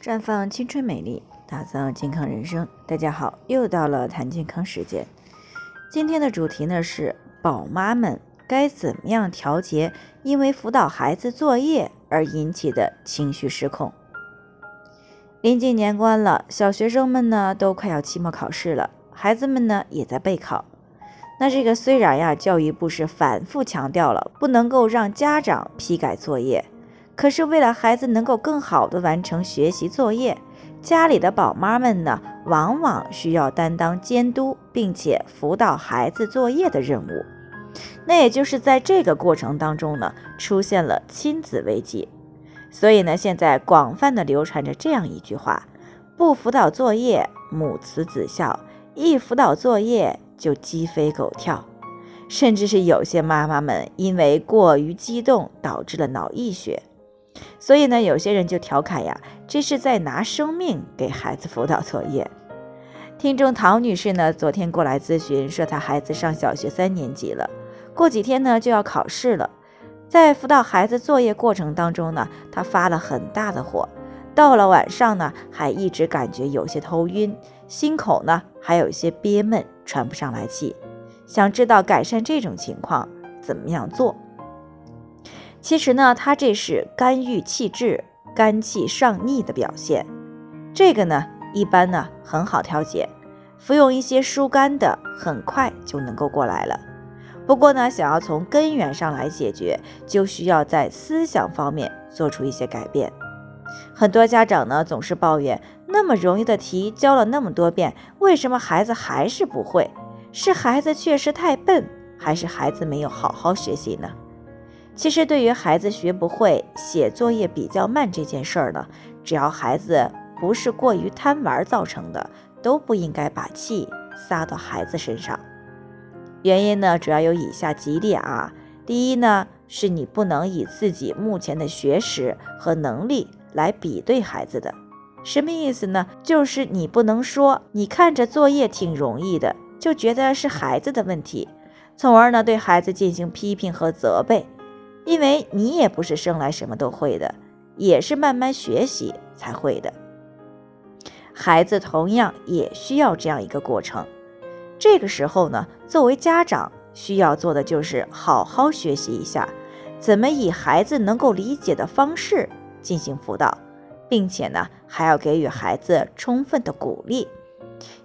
绽放青春美丽，打造健康人生。大家好，又到了谈健康时间。今天的主题呢是宝妈们该怎么样调节因为辅导孩子作业而引起的情绪失控。临近年关了，小学生们呢都快要期末考试了，孩子们呢也在备考。那这个虽然呀，教育部是反复强调了不能够让家长批改作业，可是为了孩子能够更好的完成学习作业，家里的宝妈们呢，往往需要担当监督并且辅导孩子作业的任务。那也就是在这个过程当中呢，出现了亲子危机。所以呢，现在广泛的流传着这样一句话：不辅导作业，母慈子孝；一辅导作业。就鸡飞狗跳，甚至是有些妈妈们因为过于激动导致了脑溢血，所以呢，有些人就调侃呀，这是在拿生命给孩子辅导作业。听众唐女士呢，昨天过来咨询说，她孩子上小学三年级了，过几天呢就要考试了，在辅导孩子作业过程当中呢，她发了很大的火，到了晚上呢，还一直感觉有些头晕，心口呢还有一些憋闷。喘不上来气，想知道改善这种情况怎么样做？其实呢，他这是肝郁气滞、肝气上逆的表现。这个呢，一般呢很好调节，服用一些疏肝的，很快就能够过来了。不过呢，想要从根源上来解决，就需要在思想方面做出一些改变。很多家长呢总是抱怨。那么容易的题教了那么多遍，为什么孩子还是不会？是孩子确实太笨，还是孩子没有好好学习呢？其实，对于孩子学不会、写作业比较慢这件事儿呢，只要孩子不是过于贪玩造成的，都不应该把气撒到孩子身上。原因呢，主要有以下几点啊。第一呢，是你不能以自己目前的学识和能力来比对孩子的。什么意思呢？就是你不能说你看着作业挺容易的，就觉得是孩子的问题，从而呢对孩子进行批评和责备，因为你也不是生来什么都会的，也是慢慢学习才会的。孩子同样也需要这样一个过程。这个时候呢，作为家长需要做的就是好好学习一下，怎么以孩子能够理解的方式进行辅导。并且呢，还要给予孩子充分的鼓励，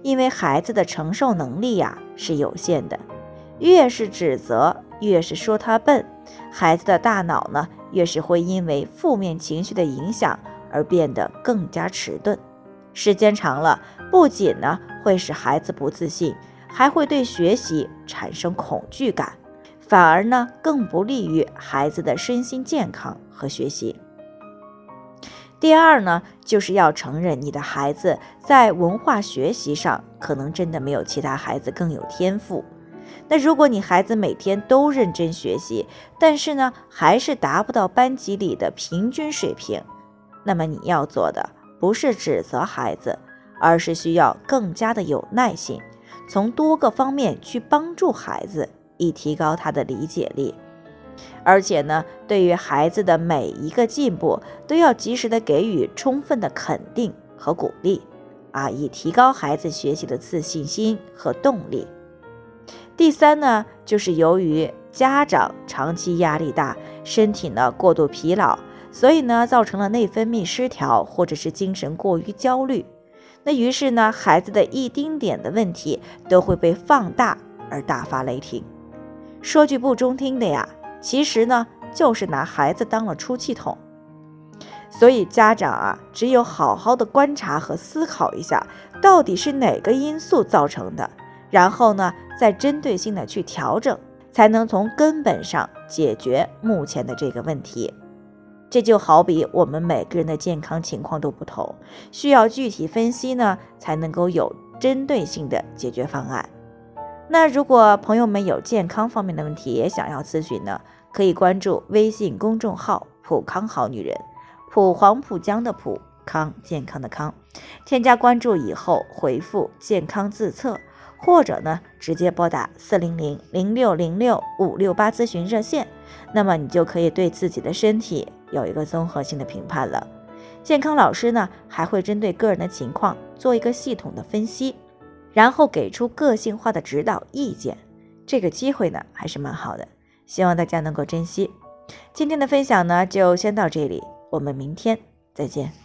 因为孩子的承受能力呀是有限的。越是指责，越是说他笨，孩子的大脑呢越是会因为负面情绪的影响而变得更加迟钝。时间长了，不仅呢会使孩子不自信，还会对学习产生恐惧感，反而呢更不利于孩子的身心健康和学习。第二呢，就是要承认你的孩子在文化学习上可能真的没有其他孩子更有天赋。那如果你孩子每天都认真学习，但是呢还是达不到班级里的平均水平，那么你要做的不是指责孩子，而是需要更加的有耐心，从多个方面去帮助孩子，以提高他的理解力。而且呢，对于孩子的每一个进步，都要及时的给予充分的肯定和鼓励，啊，以提高孩子学习的自信心和动力。第三呢，就是由于家长长期压力大，身体呢过度疲劳，所以呢造成了内分泌失调，或者是精神过于焦虑。那于是呢，孩子的一丁点的问题都会被放大而大发雷霆。说句不中听的呀。其实呢，就是拿孩子当了出气筒，所以家长啊，只有好好的观察和思考一下，到底是哪个因素造成的，然后呢，再针对性的去调整，才能从根本上解决目前的这个问题。这就好比我们每个人的健康情况都不同，需要具体分析呢，才能够有针对性的解决方案。那如果朋友们有健康方面的问题也想要咨询呢，可以关注微信公众号“普康好女人”，普黄浦江的普康健康的康，添加关注以后回复“健康自测”，或者呢直接拨打四零零零六零六五六八咨询热线，那么你就可以对自己的身体有一个综合性的评判了。健康老师呢还会针对个人的情况做一个系统的分析，然后给出个性化的指导意见。这个机会呢还是蛮好的，希望大家能够珍惜。今天的分享呢就先到这里，我们明天再见。